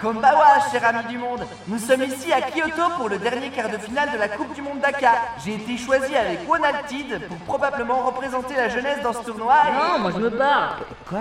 Konbawa, cher ami du monde Nous sommes ici à Kyoto pour le dernier quart de finale de la Coupe du Monde Daka. J'ai été choisi avec One Altid pour probablement représenter la jeunesse dans ce tournoi. et- Non, moi je me barre. Quoi?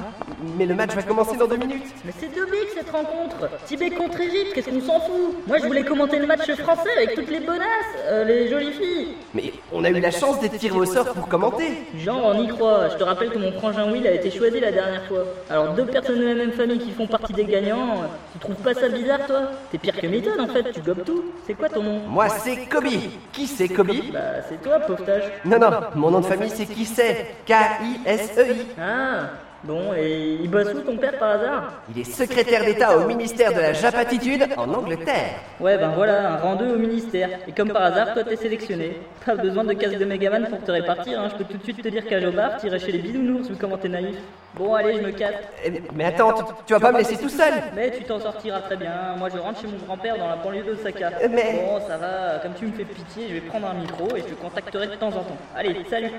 Mais le match va commencer dans deux minutes. Mais c'est deux bigs cette rencontre. Tibet contre Égypte, qu'est-ce qu'on s'en fout? Moi je voulais commenter le match français avec toutes les bonasses, euh, les jolies filles. Mais on a eu la chance d'être tiré au sort pour commenter. Genre, on y croit. Je te rappelle que mon frangin Will a été choisi la dernière fois. Alors, deux personnes de la même famille qui font partie des gagnants, tu trouves pas ça bizarre, toi T'es pire que Milton, en fait, tu gobes tout. C'est quoi ton nom Moi, c'est Kobe. Qui c'est Kobe Bah, c'est toi, pauvretage. Non, non, mon nom de famille, c'est qui c'est K-I-S-E-I. Ah, bon, et il bosse où ton père par hasard? Il est secrétaire d'État au ministère de la Japatitude en Angleterre. Ouais, ben voilà, un rang 2 au ministère. Et comme par hasard, toi t'es sélectionné. Pas besoin de casque de Megaman pour te répartir, hein. je peux tout de suite te dire qu'à Jobar, t'irais chez les bisounours vu comment t'es naïf. Bon, allez, je me casse. Eh, Mais attends, tu, tu vas pas me laisser tout seul Mais tu t'en sortiras très bien. Moi, je rentre chez mon grand-père dans la banlieue d'Osaka. Mais- Bon, ça va. Comme tu me fais pitié, je vais prendre un micro et je te contacterai de temps en temps. Allez, salut.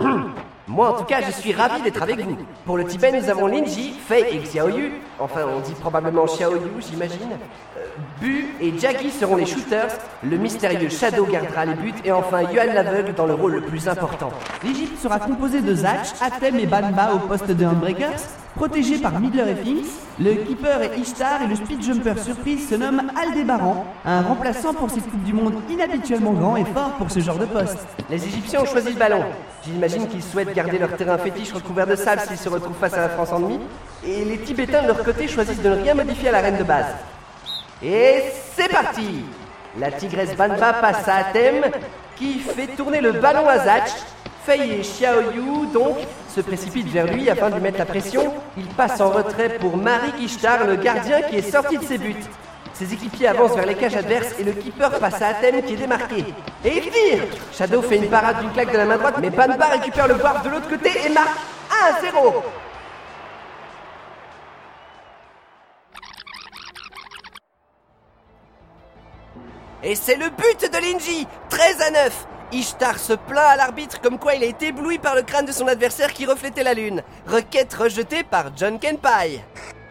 Moi, en tout cas, je suis ravi d'être avec vous. Pour le Tibet, nous avons Linji, Fei et Xiaoyu. Enfin, on dit probablement Xiaoyu, j'imagine. Euh, Bu et Jaggi seront les shooters. Le mystérieux Shadow gardera les buts. Et enfin, Yuan l'aveugle dans le rôle le plus important. L'Égypte sera composée de Zach, Atem et Banba au poste de Handbreakers, protégés par Midler et Finks. Le keeper est Ishtar et le speed jumper surprise se nomme Aldébaran, un remplaçant pour cette Coupe du Monde inhabituellement grand et fort pour ce genre de poste. Les Égyptiens ont choisi le ballon. J'imagine qu'ils souhaitent garder leur terrain fétiche recouvert de sable s'ils se retrouvent face à la France en demi. Et les Tibétains, de leur côté, choisissent de ne rien modifier à la reine de base. Et c'est parti La tigresse Banba passe à Atem, qui fait tourner le ballon à Zach. Fei et Xiaoyu, donc, se précipitent vers lui afin de lui mettre la pression. Il passe en retrait pour Marik Ishtar, le gardien qui est sorti de ses buts. Ses équipiers avancent vers les cages adverses et le keeper passe à Athènes qui est démarqué. Et il tire Shadow fait une parade d'une claque de la main droite, mais Banba récupère le boire de l'autre côté et marque 1-0 Et c'est le but de Linji 13 à 9 Ishtar se plaint à l'arbitre comme quoi il a été ébloui par le crâne de son adversaire qui reflétait la lune. Requête rejetée par John Kenpai.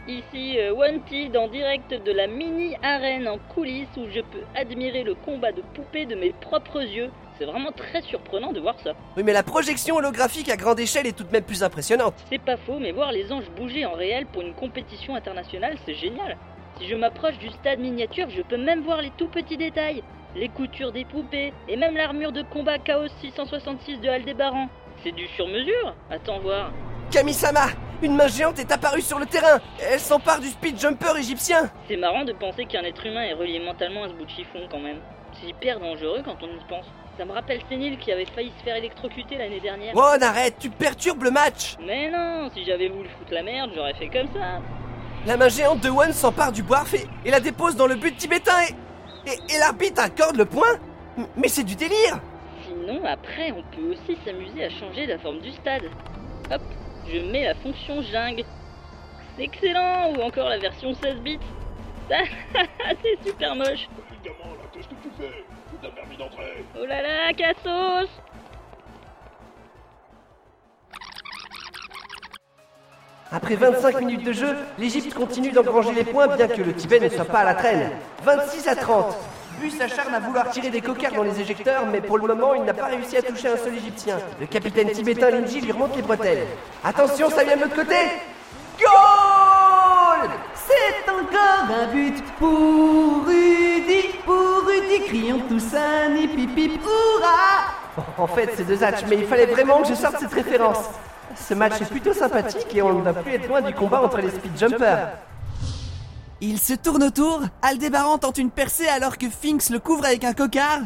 Ici euh, Wanted en direct de la mini arène en coulisses où je peux admirer le combat de poupées de mes propres yeux. C'est vraiment très surprenant de voir ça. Oui, mais la projection holographique à grande échelle est tout de même plus impressionnante. C'est pas faux, mais voir les anges bouger en réel pour une compétition internationale, c'est génial. Si je m'approche du stade miniature, je peux même voir les tout petits détails. Les coutures des poupées, et même l'armure de combat Chaos 666 de Aldébaran. C'est du sur-mesure Attends voir. Kamisama, une main géante est apparue sur le terrain. Elle s'empare du speed jumper égyptien. C'est marrant de penser qu'un être humain est relié mentalement à ce bout de chiffon quand même. C'est hyper dangereux quand on y pense. Ça me rappelle Sénile qui avait failli se faire électrocuter l'année dernière. Oh, arrête, tu perturbes le match. Mais non, si j'avais voulu foutre la merde, j'aurais fait comme ça. La main géante de One s'empare du boire et, et la dépose dans le but tibétain et, et, et l'arbitre accorde le point. Mais c'est du délire. Sinon, après, on peut aussi s'amuser à changer la forme du stade. Hop, je mets la fonction jungle. C'est excellent Ou encore la version 16 bits. C'est super moche. Évidemment, là, qu'est-ce que tu fais Tu t'as permis d'entrer Oh là là, Cassos Après 25 minutes de jeu, l'Égypte continue d'engranger les points bien que le Tibet ne soit pas à la traîne. 26 à 30. Bus s'acharne à vouloir tirer des cocards dans les éjecteurs, mais pour le moment, il n'a pas réussi à toucher un seul Égyptien. Le capitaine tibétain Linji lui remonte les bretelles. Attention, ça vient de l'autre côté Goal C'est encore un but pour Rudy, pour Rudy, crions tous un hip hip hurrah En fait, c'est deux hatchs, mais il fallait vraiment que je sorte cette référence. Ce match est plutôt sympathique et on ne va plus être loin du combat entre les speed jumpers. Il se tourne autour, Aldébaran tente une percée alors que Finks le couvre avec un cocard.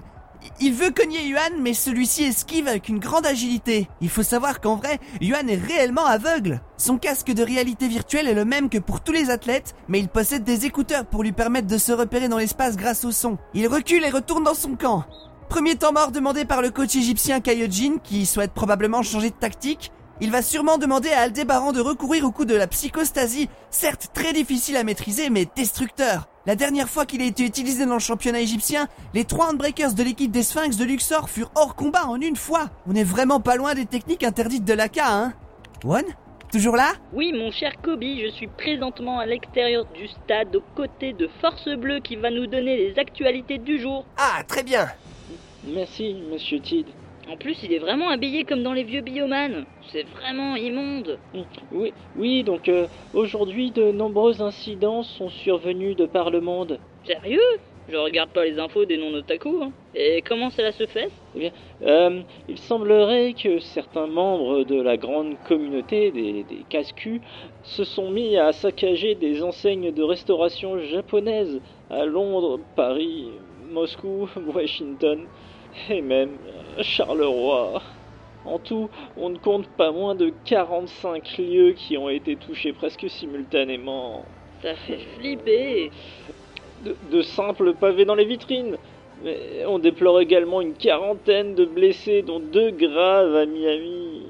Il veut cogner Yuan, mais celui-ci esquive avec une grande agilité. Il faut savoir qu'en vrai, Yuan est réellement aveugle. Son casque de réalité virtuelle est le même que pour tous les athlètes, mais il possède des écouteurs pour lui permettre de se repérer dans l'espace grâce au son. Il recule et retourne dans son camp. Premier temps mort demandé par le coach égyptien Kayojin, qui souhaite probablement changer de tactique. Il va sûrement demander à Aldébaran de recourir au coup de la psychostasie, certes très difficile à maîtriser mais destructeur. La dernière fois qu'il a été utilisé dans le championnat égyptien, les trois handbreakers de l'équipe des Sphinx de Luxor furent hors combat en une fois. On est vraiment pas loin des techniques interdites de l'AK, hein One Toujours là? Oui, mon cher Kobe, je suis présentement à l'extérieur du stade aux côtés de Force Bleue qui va nous donner les actualités du jour. Ah, très bien. Merci, monsieur Tid. En plus, il est vraiment habillé comme dans les vieux biomanes. C'est vraiment immonde. Oui, oui donc euh, aujourd'hui, de nombreux incidents sont survenus de par le monde. Sérieux? Je regarde pas les infos des non-otaku. Hein. Et comment cela se fait Eh bien, euh, il semblerait que certains membres de la grande communauté des, des casse-culs se sont mis à saccager des enseignes de restauration japonaises à Londres, Paris, Moscou, Washington et même Charleroi. En tout, on ne compte pas moins de 45 lieux qui ont été touchés presque simultanément. Ça fait flipper. De, de simples pavés dans les vitrines. Mais on déplore également une quarantaine de blessés, dont deux graves à Miami.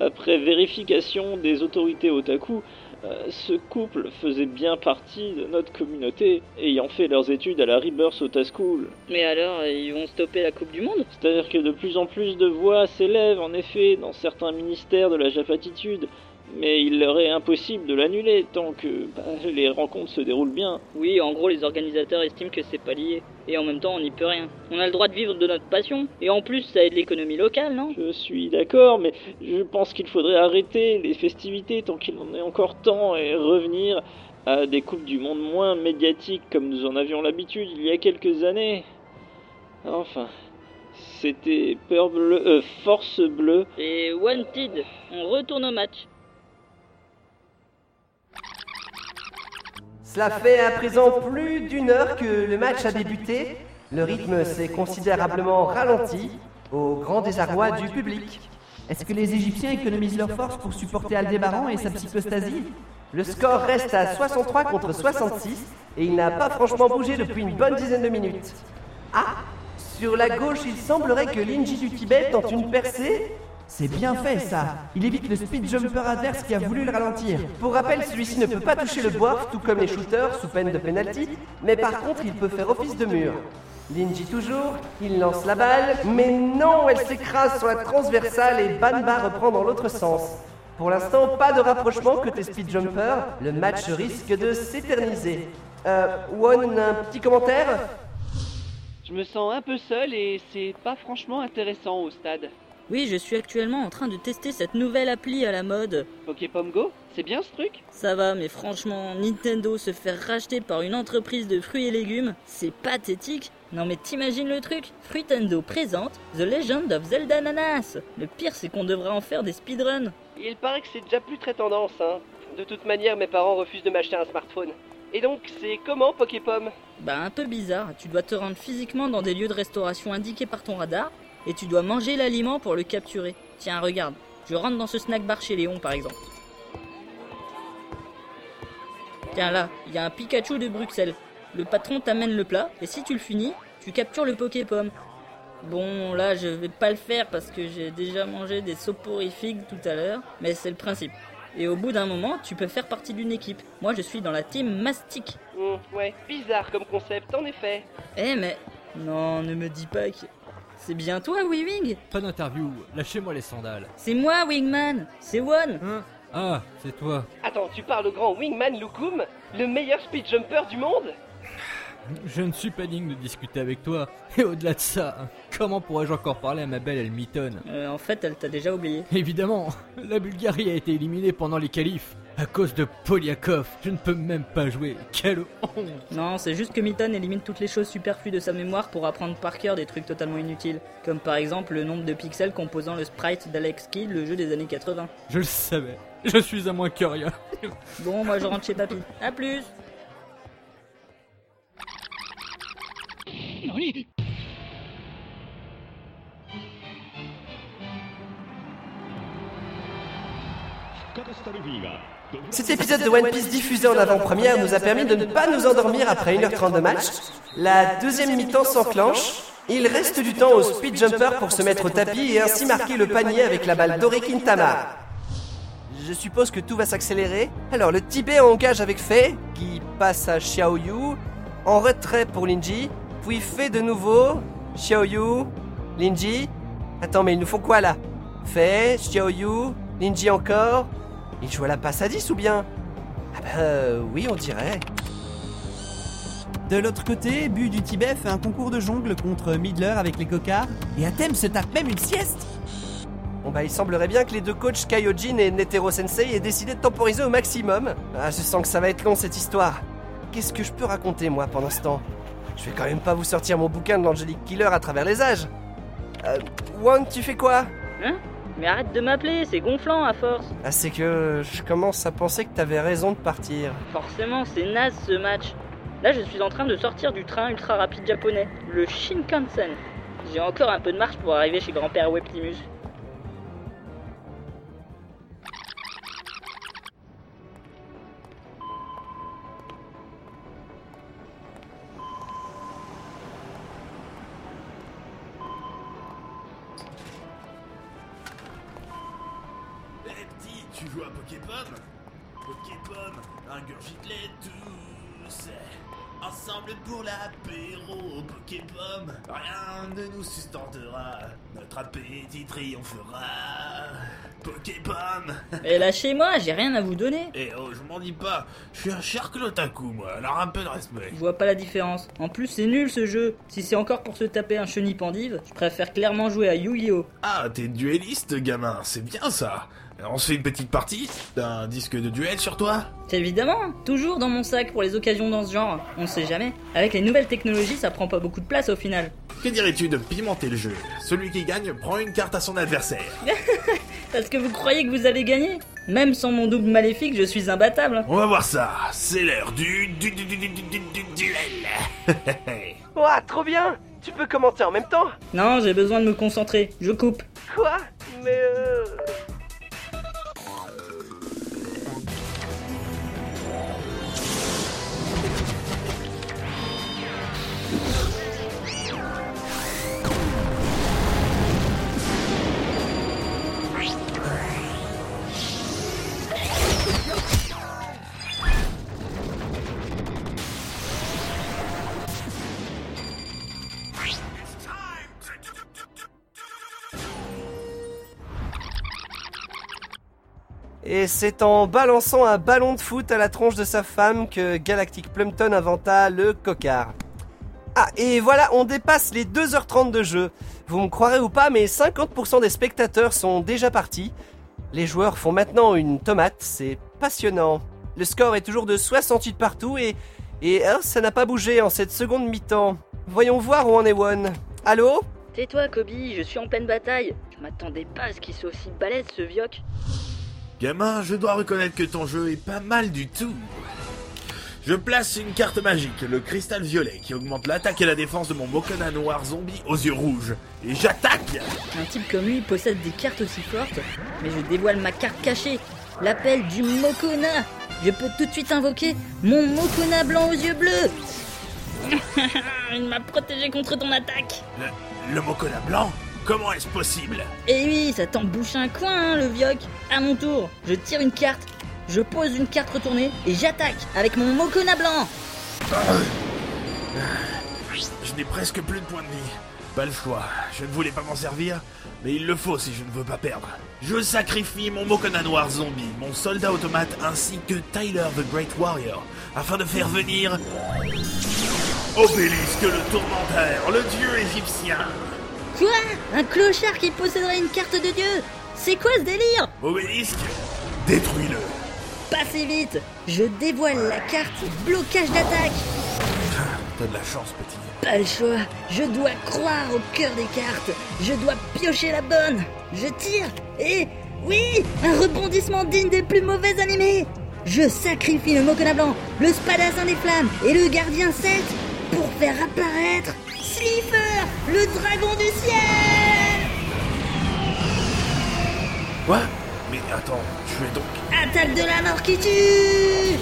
Après vérification des autorités otaku, euh, ce couple faisait bien partie de notre communauté, ayant fait leurs études à la Rebirth Ota School. Mais alors, ils vont stopper la Coupe du Monde? C'est-à-dire que de plus en plus de voix s'élèvent, en effet, dans certains ministères de la Japatitude, mais il leur est impossible de l'annuler tant que bah, les rencontres se déroulent bien. Oui, en gros, les organisateurs estiment que c'est pas lié. Et en même temps, on n'y peut rien. On a le droit de vivre de notre passion. Et en plus, ça aide l'économie locale, non? Je suis d'accord, mais je pense qu'il faudrait arrêter les festivités tant qu'il en est encore temps et revenir à des Coupes du Monde moins médiatiques comme nous en avions l'habitude il y a quelques années. Enfin, c'était Peur euh, Force Bleue. Et Wanted, on retourne au match. Cela fait à présent plus d'une heure que le match a débuté. Le rythme s'est considérablement ralenti, au grand désarroi du public. Est-ce que les Égyptiens économisent leurs forces pour supporter Aldébaran et sa psychostasie? Le score reste à 63 contre 66 et il n'a pas franchement bougé depuis une bonne dizaine de minutes. Ah Sur la gauche, il semblerait que l'Inji du Tibet tente une percée C'est bien fait ça Il évite le speed jumper adverse qui a voulu le ralentir. Pour rappel, celui-ci ne peut pas toucher le bois, tout comme les shooters, sous peine de penalty, mais par contre, il peut faire office de mur. Linji toujours, il lance la balle, mais non, elle s'écrase sur la transversale et Banba reprend dans l'autre sens. Pour l'instant, pas de rapprochement côté speed jumper, le match risque de s'éterniser. Euh, Won, un petit commentaire Je me sens un peu seul et c'est pas franchement intéressant au stade. Oui, je suis actuellement en train de tester cette nouvelle appli à la mode. Poképom Go, c'est bien ce truc? Ça va, mais franchement, Nintendo se faire racheter par une entreprise de fruits et légumes, c'est pathétique. Non mais t'imagines le truc? Fruitendo présente The Legend of Zelda Ananas. Le pire, c'est qu'on devrait en faire des speedruns. Il paraît que c'est déjà plus très tendance, hein. De toute manière, mes parents refusent de m'acheter un smartphone. Et donc, c'est comment Poképom Bah un peu bizarre, tu dois te rendre physiquement dans des lieux de restauration indiqués par ton radar, et tu dois manger l'aliment pour le capturer. Tiens, regarde, je rentre dans ce snack bar chez Léon par exemple. Tiens là, il y a un Pikachu de Bruxelles. Le patron t'amène le plat, et si tu le finis, tu captures le Poképom. Bon, là, je vais pas le faire parce que j'ai déjà mangé des soporifiques tout à l'heure, mais c'est le principe. Et au bout d'un moment, tu peux faire partie d'une équipe. Moi, je suis dans la team Mastic. Hmm, Ouais, bizarre comme concept, en effet. Eh, mais. Non, ne me dis pas que. C'est bien toi, Weaving Pas d'interview, lâchez-moi les sandales. C'est moi, Wingman C'est One Hein Ah, c'est toi. Attends, tu parles au grand Wingman Lukum Le meilleur speed jumper du monde Je ne suis pas digne de discuter avec toi. Et au-delà de ça, comment pourrais-je encore parler à ma belle Elmiton Euh, En fait, elle t'a déjà oublié. Évidemment, la Bulgarie a été éliminée pendant les qualifs. À cause de Polyakov, je ne peux même pas jouer. Quelle honte Non, c'est juste que Milton élimine toutes les choses superflues de sa mémoire pour apprendre par cœur des trucs totalement inutiles. Comme par exemple le nombre de pixels composant le sprite d'Alex Kidd, le jeu des années 80. Je le savais. Je suis à moins que rien. Bon, moi je rentre chez papy. A plus Cet épisode de One Piece diffusé en avant-première nous a permis de ne pas nous endormir après 1h30 de match. La deuxième mi-temps s'enclenche. Il reste du temps au speed jumper pour se mettre au tapis et ainsi marquer le panier avec la balle dorée Kintama. Je suppose que tout va s'accélérer. Alors le Tibet engage avec Fei, qui passe à Xiaoyu, en retrait pour Linji, puis Fei de nouveau, Xiaoyu, Linji. Attends, mais il nous faut quoi là? Fei, Xiaoyu, Linji encore, Il joue à la passe à 10 ou bien? Ah bah euh, oui, on dirait. De l'autre côté, Bu du Tibet fait un concours de jongle contre Midler avec les cocards, et Atem se tape même une sieste Bon bah il semblerait bien que les deux coachs Kaiojin et Netero Sensei aient décidé de temporiser au maximum. Ah, je sens que ça va être long cette histoire. Qu'est-ce que je peux raconter moi pendant ce temps? Je vais quand même pas vous sortir mon bouquin de l'Angelic Killer à travers les âges. Euh, Wang, tu fais quoi? Hein? Mais arrête de m'appeler, c'est gonflant à force. Ah, c'est que je commence à penser que t'avais raison de partir. Forcément, c'est naze ce match. Là, je suis en train de sortir du train ultra rapide japonais, le Shinkansen. J'ai encore un peu de marche pour arriver chez grand-père Weptimus. À Poképom Poképom, ingurgite-les tous. Ensemble pour l'apéro Poképom Rien ne nous sustentera. Notre appétit triomphera. Poképom Et lâchez-moi, j'ai rien à vous donner. Eh oh, je m'en dis pas, je suis un cher Clotaku moi, alors un peu de respect. Je vois pas la différence. En plus, c'est nul ce jeu. Si c'est encore pour se taper un chenille pendive, je préfère clairement jouer à Yu-Gi-Oh! Ah, t'es duelliste gamin, c'est bien ça On se fait une petite partie T'as un disque de duel sur toi Évidemment, toujours dans mon sac pour les occasions dans ce genre. On sait jamais. Avec les nouvelles technologies, ça prend pas beaucoup de place au final. Que dirais-tu de pimenter le jeu? Celui qui gagne prend une carte à son adversaire. Parce que vous croyez que vous allez gagner? Même sans mon double maléfique, je suis imbattable. On va voir ça, c'est l'heure du, du, du, du, du, du, du- du duel Ouah, trop bien Tu peux commenter en même temps Non, j'ai besoin de me concentrer. Je coupe. Quoi? Mais euh... Et c'est en balançant un ballon de foot à la tronche de sa femme que Galactic Plumpton inventa le cocard. Ah, et voilà, on dépasse les 2h30 de jeu. Vous me croirez ou pas, mais 50% des spectateurs sont déjà partis. Les joueurs font maintenant une tomate, c'est passionnant. Le score est toujours de 68 partout et, et hein, ça n'a pas bougé en cette seconde mi-temps. Voyons voir où en est One. Allô? Tais-toi, Kobe, je suis en pleine bataille. Je m'attendais pas à ce qu'il soit aussi balèze, ce vioc. Gamin, je dois reconnaître que ton jeu est pas mal du tout. Je place une carte magique, le cristal violet, qui augmente l'attaque et la défense de mon Mokona noir zombie aux yeux rouges. Et j'attaque Un type comme lui possède des cartes aussi fortes, mais je dévoile ma carte cachée, l'appel du Mokona. Je peux tout de suite invoquer mon Mokona blanc aux yeux bleus. Il m'a protégé contre ton attaque. Le, le Mokona blanc? Comment est-ce possible Et oui, ça t'embouche un coin, hein, le vioc. À mon tour, je tire une carte, je pose une carte retournée et j'attaque avec mon Mokona blanc. Je n'ai presque plus de points de vie. Pas le choix. Je ne voulais pas m'en servir, mais il le faut si je ne veux pas perdre. Je sacrifie mon Mokona noir zombie, mon soldat automate ainsi que Tyler the Great Warrior afin de faire venir Obélisque le tourmentaire, le dieu égyptien. Quoi Un clochard qui posséderait une carte de dieu C'est quoi ce délire Obélisque, détruis-le. Passez vite. Je dévoile la carte blocage d'attaque. T'as de la chance, petit. Pas le choix, je dois croire au cœur des cartes, je dois piocher la bonne, je tire, et oui, un rebondissement digne des plus mauvais animés. Je sacrifie le Mokona blanc, le spadassin des flammes et le gardien 7 pour faire apparaître Slifer, le dragon du ciel Quoi? Mais attends, tu es donc... Attaque de la mort qui tue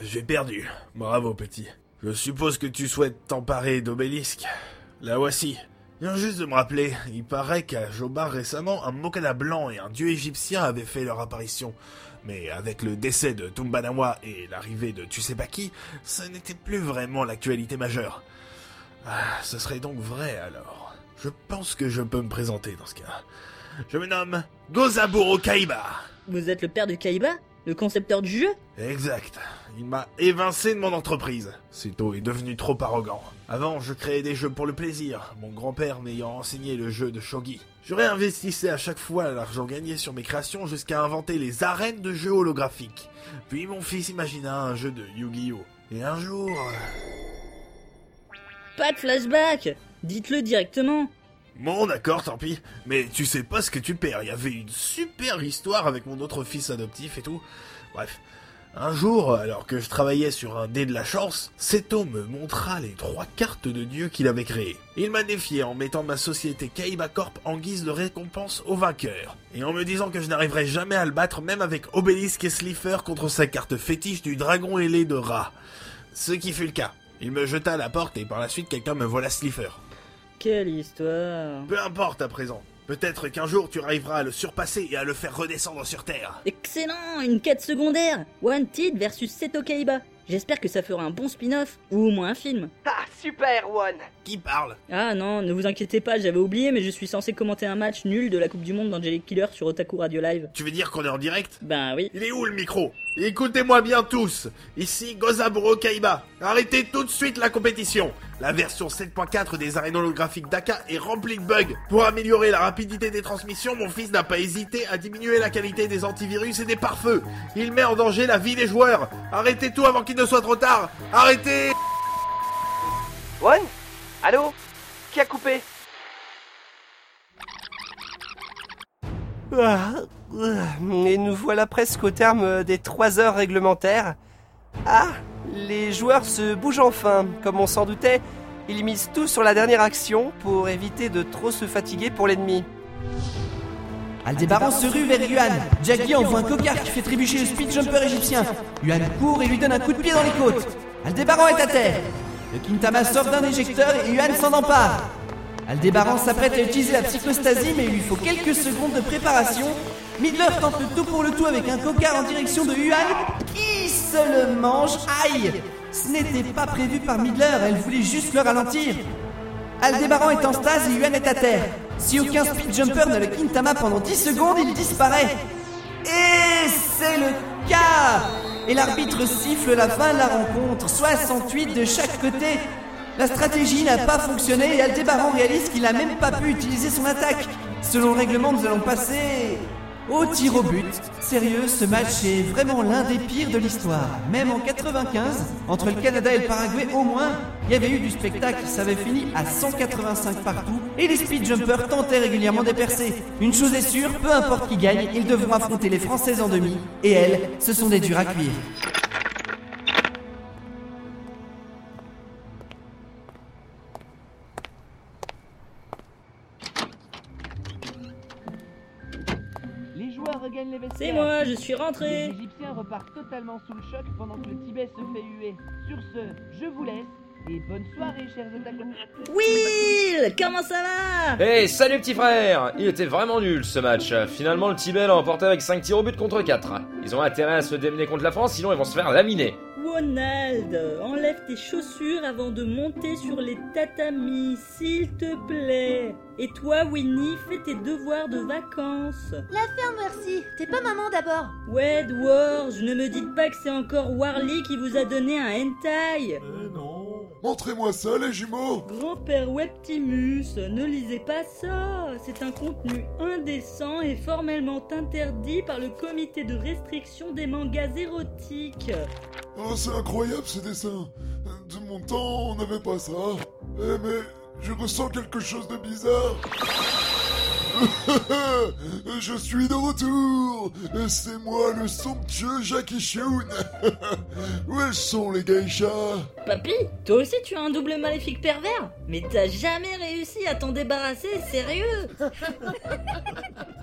J'ai perdu. Bravo, petit. Je suppose que tu souhaites t'emparer d'obélisque. La voici. Viens juste de me rappeler, il paraît qu'à Jobar récemment, un Mokana blanc et un dieu égyptien avaient fait leur apparition. Mais avec le décès de Tumbanawa et l'arrivée de tu sais pas qui, ça n'était plus vraiment l'actualité majeure. Ah, ce serait donc vrai alors. Je pense que je peux me présenter dans ce cas. Je me nomme Gozaburo Kaiba. Vous êtes le père de Kaiba? Le concepteur du jeu Exact. Il m'a évincé de mon entreprise. Seto est devenu trop arrogant. Avant, je créais des jeux pour le plaisir, mon grand-père m'ayant enseigné le jeu de shogi. Je réinvestissais à chaque fois l'argent gagné sur mes créations jusqu'à inventer les arènes de jeux holographiques. Puis mon fils imagina un jeu de Yu-Gi-Oh! Et un jour... euh, Pas de flashback Dites-le directement Bon, d'accord, tant pis. Mais tu sais pas ce que tu perds. Il y avait une super histoire avec mon autre fils adoptif et tout. Bref. Un jour, alors que je travaillais sur un dé de la chance, Seto me montra les trois cartes de dieu qu'il avait créées. Il m'a défié en mettant ma société Kaiba Corp en guise de récompense au vainqueur. Et en me disant que je n'arriverais jamais à le battre même avec Obélisque et Slifer contre sa carte fétiche du dragon ailé de rat. Ce qui fut le cas. Il me jeta à la porte et par la suite quelqu'un me vola Slifer. Quelle histoire? Peu importe à présent. Peut-être qu'un jour tu arriveras à le surpasser et à le faire redescendre sur Terre. Excellent Une quête secondaire Wanted versus Seto Kaiba J'espère que ça fera un bon spin-off, ou au moins un film. Ah, super, One Qui parle? Ah non, ne vous inquiétez pas, j'avais oublié, mais je suis censé commenter un match nul de la Coupe du Monde d'Angelic Killer sur Otaku Radio Live. Tu veux dire qu'on est en direct? Ben oui. Il est où le micro? Écoutez-moi bien tous. Ici Gozaburo Kaiba. Arrêtez tout de suite la compétition. La version 7.4 des arènes holographiques d'Aka est remplie de bugs. Pour améliorer la rapidité des transmissions, mon fils n'a pas hésité à diminuer la qualité des antivirus et des pare-feux. Il met en danger la vie des joueurs. Arrêtez tout avant qu'il ne soit trop tard. Arrêtez One? Allô? Qui a coupé? Ah, ah, Et nous voilà presque au terme des 3 heures réglementaires. Ah Les joueurs se bougent enfin. Comme on s'en doutait, ils misent tout sur la dernière action pour éviter de trop se fatiguer pour l'ennemi. Aldébaran se rue vers Yuan. Jackie envoie un cocard qui fait trébucher le speed jumper égyptien. Yuan court et lui donne un coup de pied dans les côtes. Aldébaran est à terre. Le Kintama sort d'un éjecteur et Yuan s'en empare. Aldébaran s'apprête à utiliser la psychostasie mais il lui faut quelques secondes de préparation. Midler tente le tout pour le tout avec un cocard en direction de Yuan qui se le mange. Aïe Ce n'était pas prévu par Midler, elle voulait juste le ralentir. Aldébaran est en stase et Yuan est à terre. Si aucun speed jumper ne le Kintama pendant 10 secondes, il disparaît. Et c'est le cas Et l'arbitre siffle la fin de la rencontre, 68 de chaque côté. La stratégie n'a pas fonctionné et Aldébaran réalise qu'il n'a même pas pu utiliser son attaque. Selon le règlement, nous allons passer au tir au but. Sérieux, ce match est vraiment l'un des pires de l'histoire. Même en 95, entre le Canada et le Paraguay, au moins, il y avait eu du spectacle. Ça avait fini à 185 partout et les speed jumpers tentaient régulièrement des percées. Une chose est sûre, peu importe qui gagne, ils devront affronter les Françaises en demi. Et elles, ce sont des durs à cuire. Les vestiaires. C'est moi, je suis rentré Égyptiens repartent totalement sous le choc pendant que le Tibet se fait huer. Sur ce, je vous laisse et bonne soirée, chers. Will Comment ça va? Hey, salut petit frère Il était vraiment nul ce match. Finalement, le Tibet l'a emporté avec 5 tirs au but contre 4. Ils ont intérêt à se démener contre la France, sinon ils vont se faire laminer. Ronald, enlève tes chaussures avant de monter sur les tatamis, s'il te plaît. Et toi, Winnie, fais tes devoirs de vacances. La ferme, merci. T'es pas maman d'abord Wedward, ne me dites pas que c'est encore Warly qui vous a donné un hentai. Eh non Montrez-moi ça, les jumeaux Grand-père Webtimus, ne lisez pas ça. C'est un contenu indécent et formellement interdit par le comité de restriction des mangas érotiques. Oh, c'est incroyable ce dessin De mon temps, on n'avait pas ça. Eh, mais je ressens quelque chose de bizarre. je suis de retour. C'est moi, le somptueux Jackie Chun Où sont les geishas? Papy, toi aussi tu as un double maléfique pervers. Mais t'as jamais réussi à t'en débarrasser, sérieux?